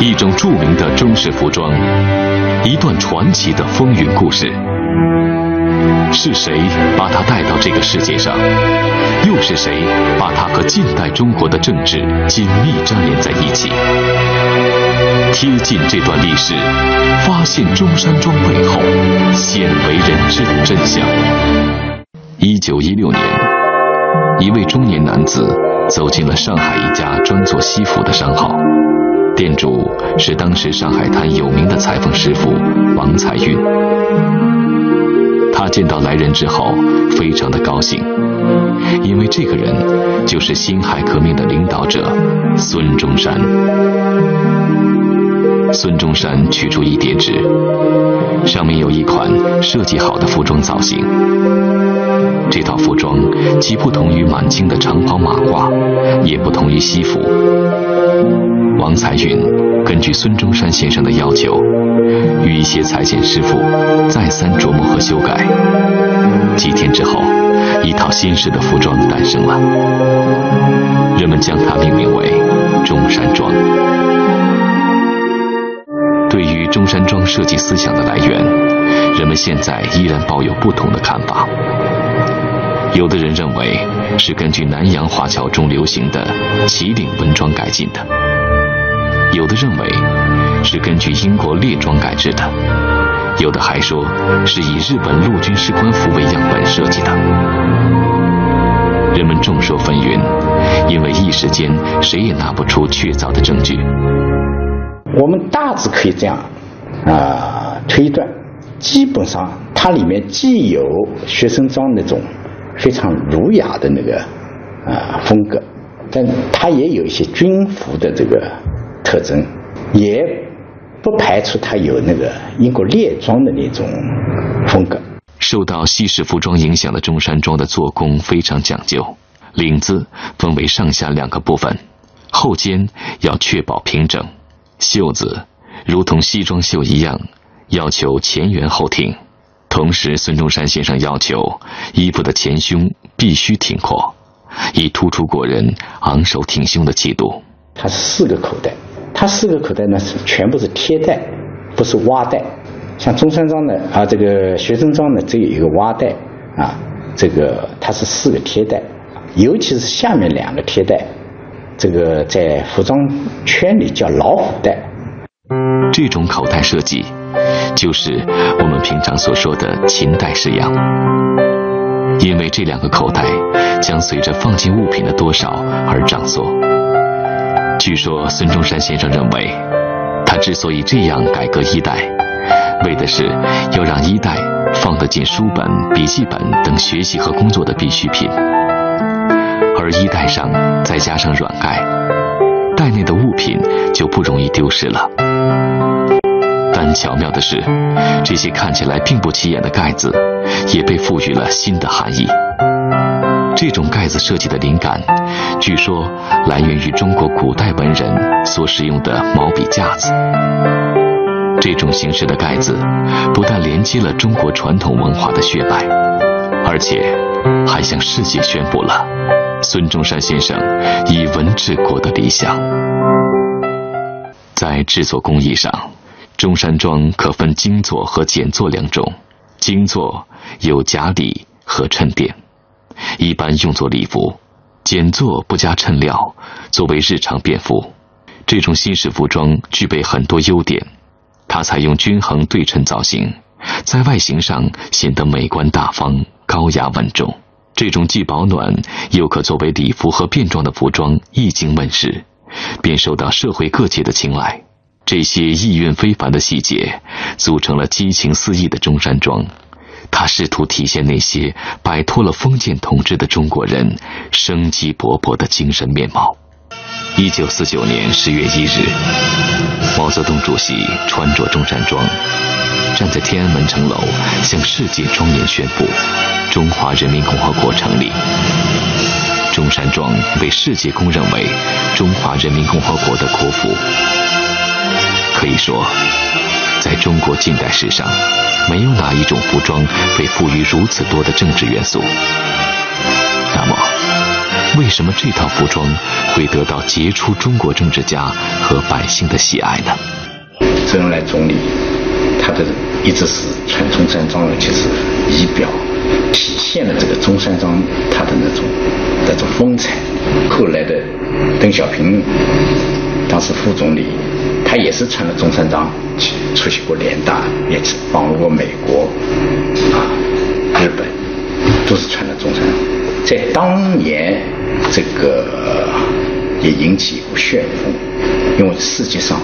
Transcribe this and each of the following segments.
一种著名的中式服装，一段传奇的风云故事。是谁把它带到这个世界上？又是谁把它和近代中国的政治紧密粘连在一起？贴近这段历史，发现中山装背后鲜为人知的真相。一九一六年，一位中年男子走进了上海一家专做西服的商号，店主是当时上海滩有名的裁缝师傅王才运。他见到来人之后，非常的高兴，因为这个人就是辛亥革命的领导者孙中山。孙中山取出一叠纸，上面有一款设计好的服装造型。这套服装既不同于满清的长袍马褂，也不同于西服。王才运根据孙中山先生的要求，与一些裁剪师傅再三琢磨和修改。几天之后，一套新式的服装诞生了，人们将它命名为中山装。对于中山装设计思想的来源，人们现在依然抱有不同的看法。有的人认为是根据南洋华侨中流行的旗领文装改进的，有的认为是根据英国列装改制的，有的还说是以日本陆军士官服为样本设计的。人们众说纷纭，因为一时间谁也拿不出确凿的证据。我们大致可以这样啊推断，基本上它里面既有学生装那种非常儒雅的那个啊风格，但它也有一些军服的这个特征，也不排除它有那个英国列装的那种风格。受到西式服装影响的中山装的做工非常讲究，领子分为上下两个部分，后肩要确保平整。袖子如同西装袖一样，要求前圆后挺。同时，孙中山先生要求衣服的前胸必须挺阔，以突出国人昂首挺胸的气度。它是四个口袋，它四个口袋呢是全部是贴带，不是挖带。像中山装的啊，这个学生装呢只有一个挖带啊，这个它是四个贴带，尤其是下面两个贴带。这个在服装圈里叫老虎带，这种口袋设计就是我们平常所说的秦代式样，因为这两个口袋将随着放进物品的多少而涨缩。据说孙中山先生认为，他之所以这样改革衣袋，为的是要让衣袋放得进书本、笔记本等学习和工作的必需品。而衣袋上再加上软盖，袋内的物品就不容易丢失了。但巧妙的是，这些看起来并不起眼的盖子，也被赋予了新的含义。这种盖子设计的灵感，据说来源于中国古代文人所使用的毛笔架子。这种形式的盖子，不但连接了中国传统文化的血脉，而且还向世界宣布了。孙中山先生以文治国的理想，在制作工艺上，中山装可分精作和简作两种。精作有夹里和衬垫，一般用作礼服；简作不加衬料，作为日常便服。这种新式服装具备很多优点，它采用均衡对称造型，在外形上显得美观大方、高雅稳重。这种既保暖又可作为礼服和便装的服装一经问世，便受到社会各界的青睐。这些意蕴非凡的细节，组成了激情四溢的中山装。它试图体现那些摆脱了封建统治的中国人生机勃勃的精神面貌。一九四九年十月一日，毛泽东主席穿着中山装。站在天安门城楼，向世界庄严宣布：中华人民共和国成立。中山装被世界公认为中华人民共和国的国服。可以说，在中国近代史上，没有哪一种服装被赋予如此多的政治元素。那么，为什么这套服装会得到杰出中国政治家和百姓的喜爱呢？周恩来总理，他的一直是穿中山装，而且是仪表，体现了这个中山装它的那种那种风采。后来的邓小平，当时副总理，他也是穿了中山装去出席过联大，也访问过美国、啊日本，都是穿了中山。在当年，这个也引起一股旋风，因为世界上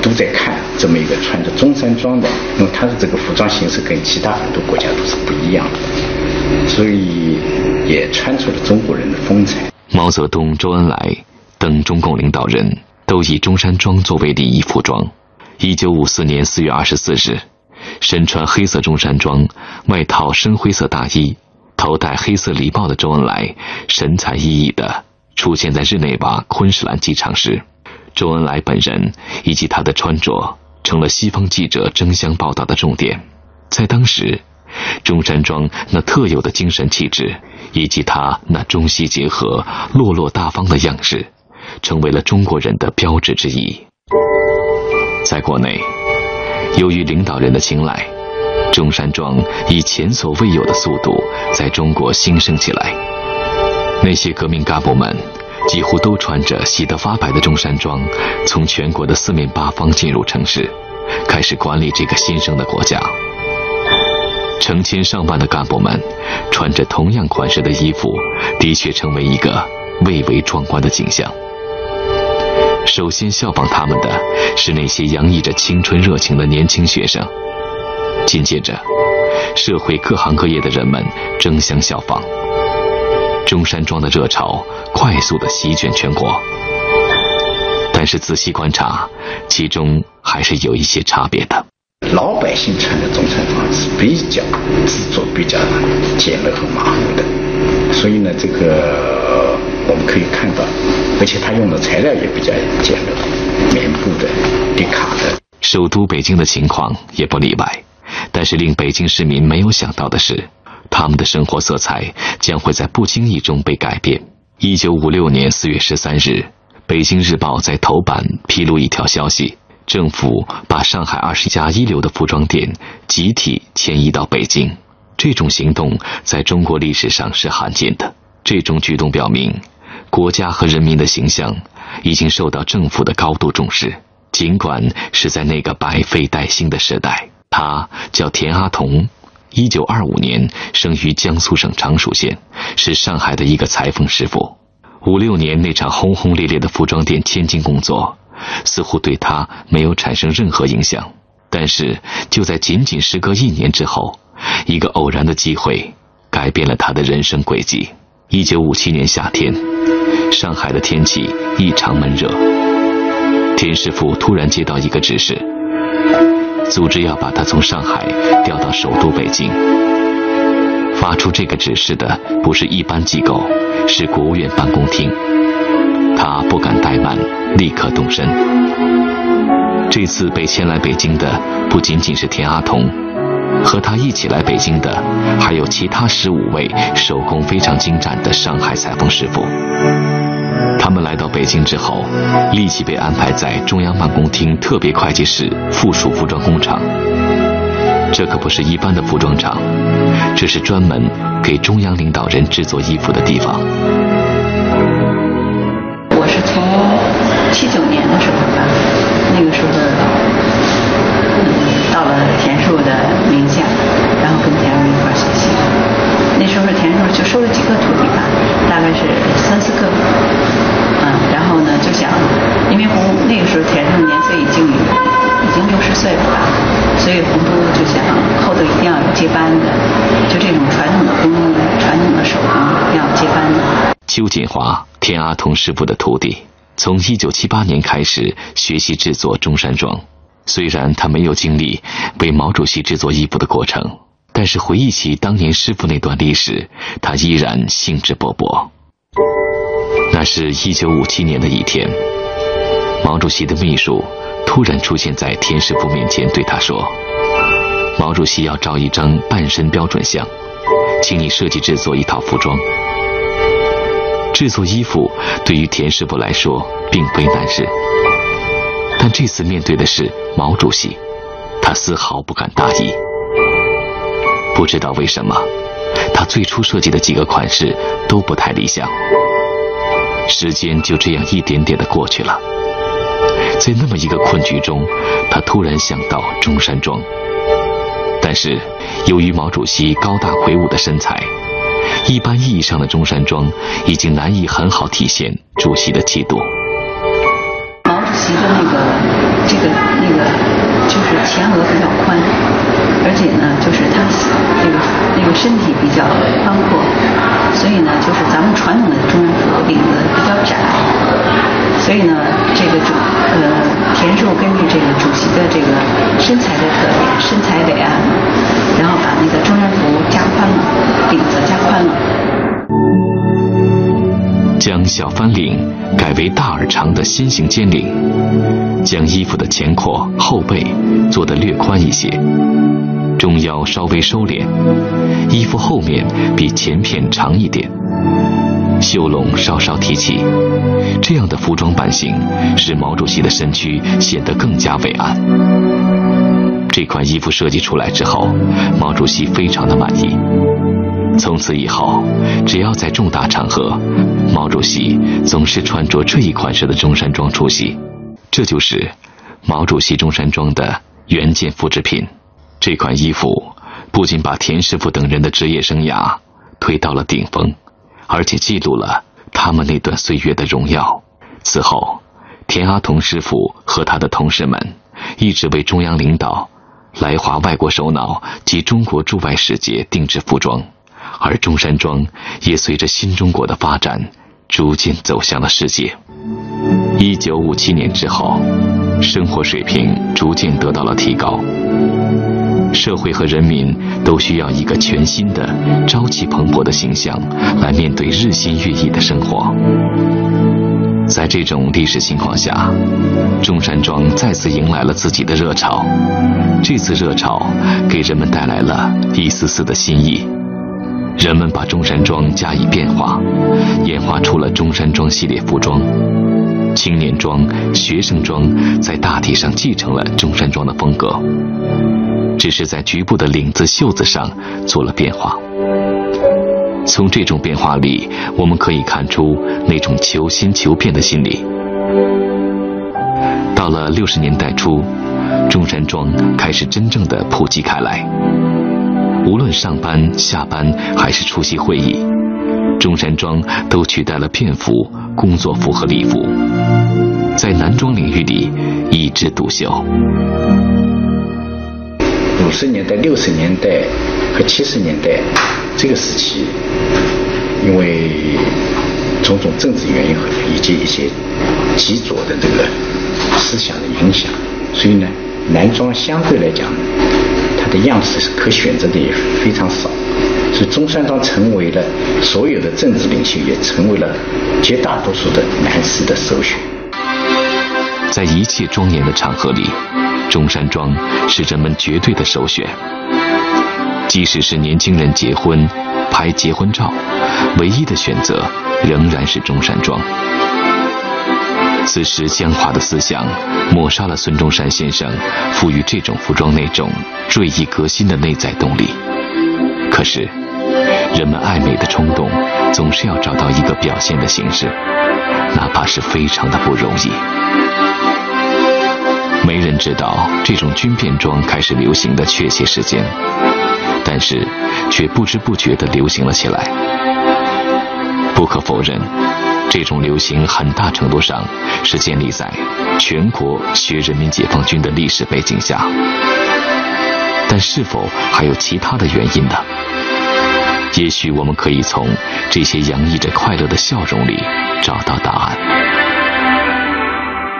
都在看这么一个穿着中山装的，因为他的这个服装形式跟其他很多国家都是不一样的，所以也穿出了中国人的风采。毛泽东、周恩来等中共领导人都以中山装作为礼仪服装。一九五四年四月二十四日，身穿黑色中山装，外套深灰色大衣，头戴黑色礼帽的周恩来，神采奕奕地出现在日内瓦昆士兰机场时，周恩来本人以及他的穿着成了西方记者争相报道的重点。在当时，中山装那特有的精神气质。以及他那中西结合、落落大方的样式，成为了中国人的标志之一。在国内，由于领导人的青睐，中山装以前所未有的速度在中国兴盛起来。那些革命干部们几乎都穿着洗得发白的中山装，从全国的四面八方进入城市，开始管理这个新生的国家。成千上万的干部们穿着同样款式的衣服，的确成为一个蔚为壮观的景象。首先效仿他们的是那些洋溢着青春热情的年轻学生，紧接着，社会各行各业的人们争相效仿。中山装的热潮快速的席卷全国。但是仔细观察，其中还是有一些差别的。老百姓穿的中山装是比较制作比较简陋和马虎的，所以呢，这个我们可以看到，而且他用的材料也比较简陋，棉布的、迪卡的。首都北京的情况也不例外，但是令北京市民没有想到的是，他们的生活色彩将会在不经意中被改变。一九五六年四月十三日，《北京日报》在头版披露一条消息。政府把上海二十家一流的服装店集体迁移到北京，这种行动在中国历史上是罕见的。这种举动表明，国家和人民的形象已经受到政府的高度重视。尽管是在那个百废待兴的时代，他叫田阿童，一九二五年生于江苏省常熟县，是上海的一个裁缝师傅。五六年那场轰轰烈烈的服装店迁进工作。似乎对他没有产生任何影响，但是就在仅仅时隔一年之后，一个偶然的机会改变了他的人生轨迹。一九五七年夏天，上海的天气异常闷热，田师傅突然接到一个指示，组织要把他从上海调到首都北京。发出这个指示的不是一般机构，是国务院办公厅。他不敢怠慢，立刻动身。这次被迁来北京的不仅仅是田阿童，和他一起来北京的还有其他十五位手工非常精湛的上海裁缝师傅。他们来到北京之后，立即被安排在中央办公厅特别会计室附属服装工厂。这可不是一般的服装厂，这是专门给中央领导人制作衣服的地方。田叔年岁已经已经六十岁了吧，所以洪都就想后头一定要有接班的，就这种传统的工艺、传统的手工要接班的。邱锦华，田阿童师傅的徒弟。从一九七八年开始学习制作中山装，虽然他没有经历为毛主席制作衣服的过程，但是回忆起当年师傅那段历史，他依然兴致勃勃。那是一九五七年的一天，毛主席的秘书突然出现在田师傅面前，对他说：“毛主席要照一张半身标准像，请你设计制作一套服装。”制作衣服对于田师傅来说并非难事，但这次面对的是毛主席，他丝毫不敢大意。不知道为什么，他最初设计的几个款式都不太理想。时间就这样一点点的过去了，在那么一个困局中，他突然想到中山装。但是，由于毛主席高大魁梧的身材，一般意义上的中山装已经难以很好体现主席的气度。毛主席的那个这个那个就是前额比较宽，而且呢，就是他那个那个身体比较宽阔，所以呢，就是咱们传统的中山服领子比较窄，所以呢，这个主呃。田寿根据这个主席的这个身材的特点，身材伟岸，然后把那个中山服加宽了，领子加宽了。将小翻领改为大而长的心形尖领，将衣服的前廓、后背做得略宽一些，中腰稍微收敛，衣服后面比前片长一点。袖笼稍稍提起，这样的服装版型使毛主席的身躯显得更加伟岸。这款衣服设计出来之后，毛主席非常的满意。从此以后，只要在重大场合，毛主席总是穿着这一款式的中山装出席。这就是毛主席中山装的原件复制品。这款衣服不仅把田师傅等人的职业生涯推到了顶峰。而且记录了他们那段岁月的荣耀。此后，田阿童师傅和他的同事们一直为中央领导、来华外国首脑及中国驻外使节定制服装，而中山装也随着新中国的发展，逐渐走向了世界。一九五七年之后，生活水平逐渐得到了提高。社会和人民都需要一个全新的、朝气蓬勃的形象来面对日新月异的生活。在这种历史情况下，中山装再次迎来了自己的热潮。这次热潮给人们带来了一丝丝的新意，人们把中山装加以变化，演化出了中山装系列服装。青年装、学生装在大体上继承了中山装的风格。只是在局部的领子、袖子上做了变化。从这种变化里，我们可以看出那种求新求变的心理。到了六十年代初，中山装开始真正的普及开来。无论上班、下班还是出席会议，中山装都取代了便服、工作服和礼服，在男装领域里一枝独秀。五十年代、六十年代和七十年代这个时期，因为种种政治原因和以及一些极左的这个思想的影响，所以呢，男装相对来讲，的样式是可选择的也非常少，所以中山装成为了所有的政治领袖，也成为了绝大多数的男士的首选。在一切庄严的场合里。中山装是人们绝对的首选，即使是年轻人结婚拍结婚照，唯一的选择仍然是中山装。此时僵化的思想抹杀了孙中山先生赋予这种服装那种锐意革新的内在动力。可是，人们爱美的冲动总是要找到一个表现的形式，哪怕是非常的不容易。没人知道这种军便装开始流行的确切时间，但是却不知不觉地流行了起来。不可否认，这种流行很大程度上是建立在全国学人民解放军的历史背景下。但是否还有其他的原因呢？也许我们可以从这些洋溢着快乐的笑容里找到答案。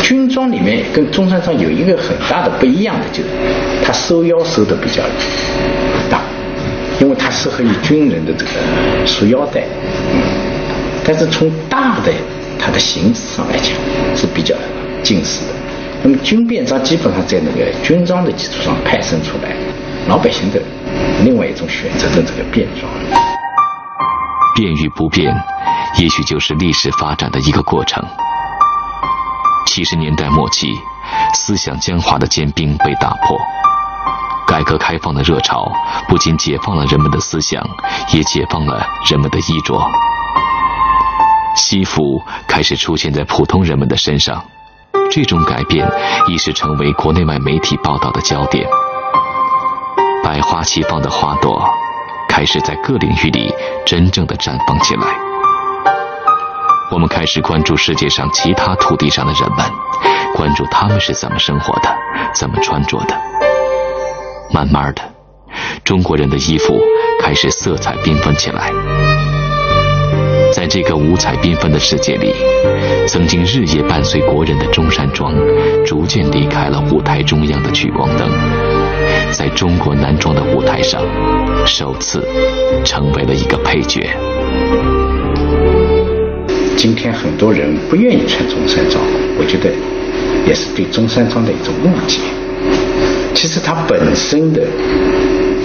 军装里面跟中山装有一个很大的不一样的，就是它收腰收的比较大，因为它适合于军人的这个束腰带。但是从大的它的形制上来讲是比较近似的。那么军便装基本上在那个军装的基础上派生出来，老百姓的另外一种选择的这个便装。变与不变，也许就是历史发展的一个过程。七十年代末期，思想僵化的坚冰被打破，改革开放的热潮不仅解放了人们的思想，也解放了人们的衣着。西服开始出现在普通人们的身上，这种改变一时成为国内外媒体报道的焦点。百花齐放的花朵开始在各领域里真正的绽放起来。我们开始关注世界上其他土地上的人们，关注他们是怎么生活的，怎么穿着的。慢慢的，中国人的衣服开始色彩缤纷起来。在这个五彩缤纷的世界里，曾经日夜伴随国人的中山装，逐渐离开了舞台中央的聚光灯，在中国男装的舞台上，首次成为了一个配角。今天很多人不愿意穿中山装，我觉得也是对中山装的一种误解。其实它本身的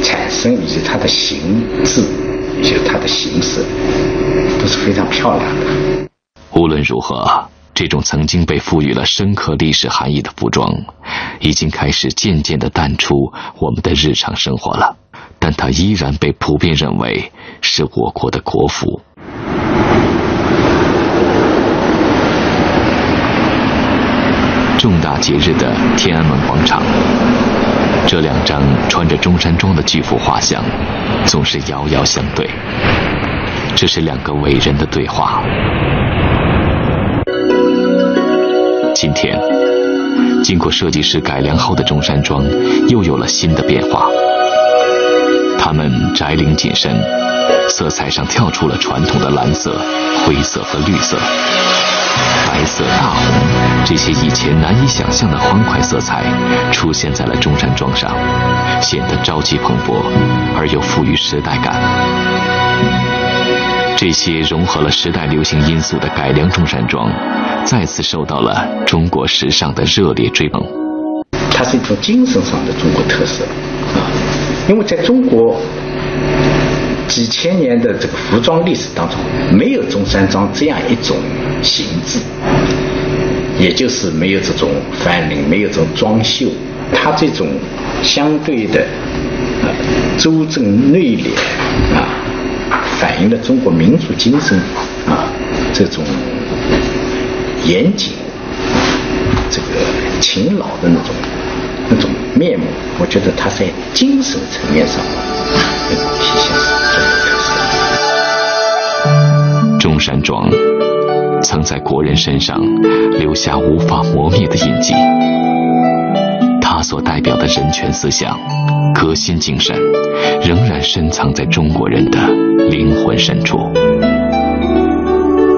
产生以及它的形制。以及它的形式都是非常漂亮的。无论如何，这种曾经被赋予了深刻历史含义的服装，已经开始渐渐的淡出我们的日常生活了。但它依然被普遍认为是我国的国服。重大节日的天安门广场。这两张穿着中山装的巨幅画像，总是遥遥相对。这是两个伟人的对话。今天，经过设计师改良后的中山装又有了新的变化。他们窄领紧身，色彩上跳出了传统的蓝色、灰色和绿色。白色、大红，这些以前难以想象的欢快色彩，出现在了中山装上，显得朝气蓬勃而又富于时代感。这些融合了时代流行因素的改良中山装，再次受到了中国时尚的热烈追捧。它是一种精神上的中国特色啊，因为在中国。几千年的这个服装历史当中，没有中山装这样一种形制，也就是没有这种翻领，没有这种装绣，它这种相对的呃周正内敛啊，反映了中国民族精神啊这种严谨、这个勤劳的那种那种面目，我觉得它在精神层面上能体现。中山装曾在国人身上留下无法磨灭的印记，它所代表的人权思想、革新精神，仍然深藏在中国人的灵魂深处。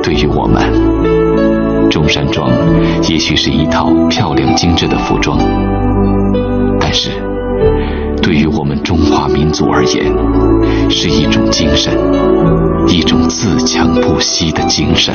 对于我们，中山装也许是一套漂亮精致的服装，但是。对于我们中华民族而言，是一种精神，一种自强不息的精神。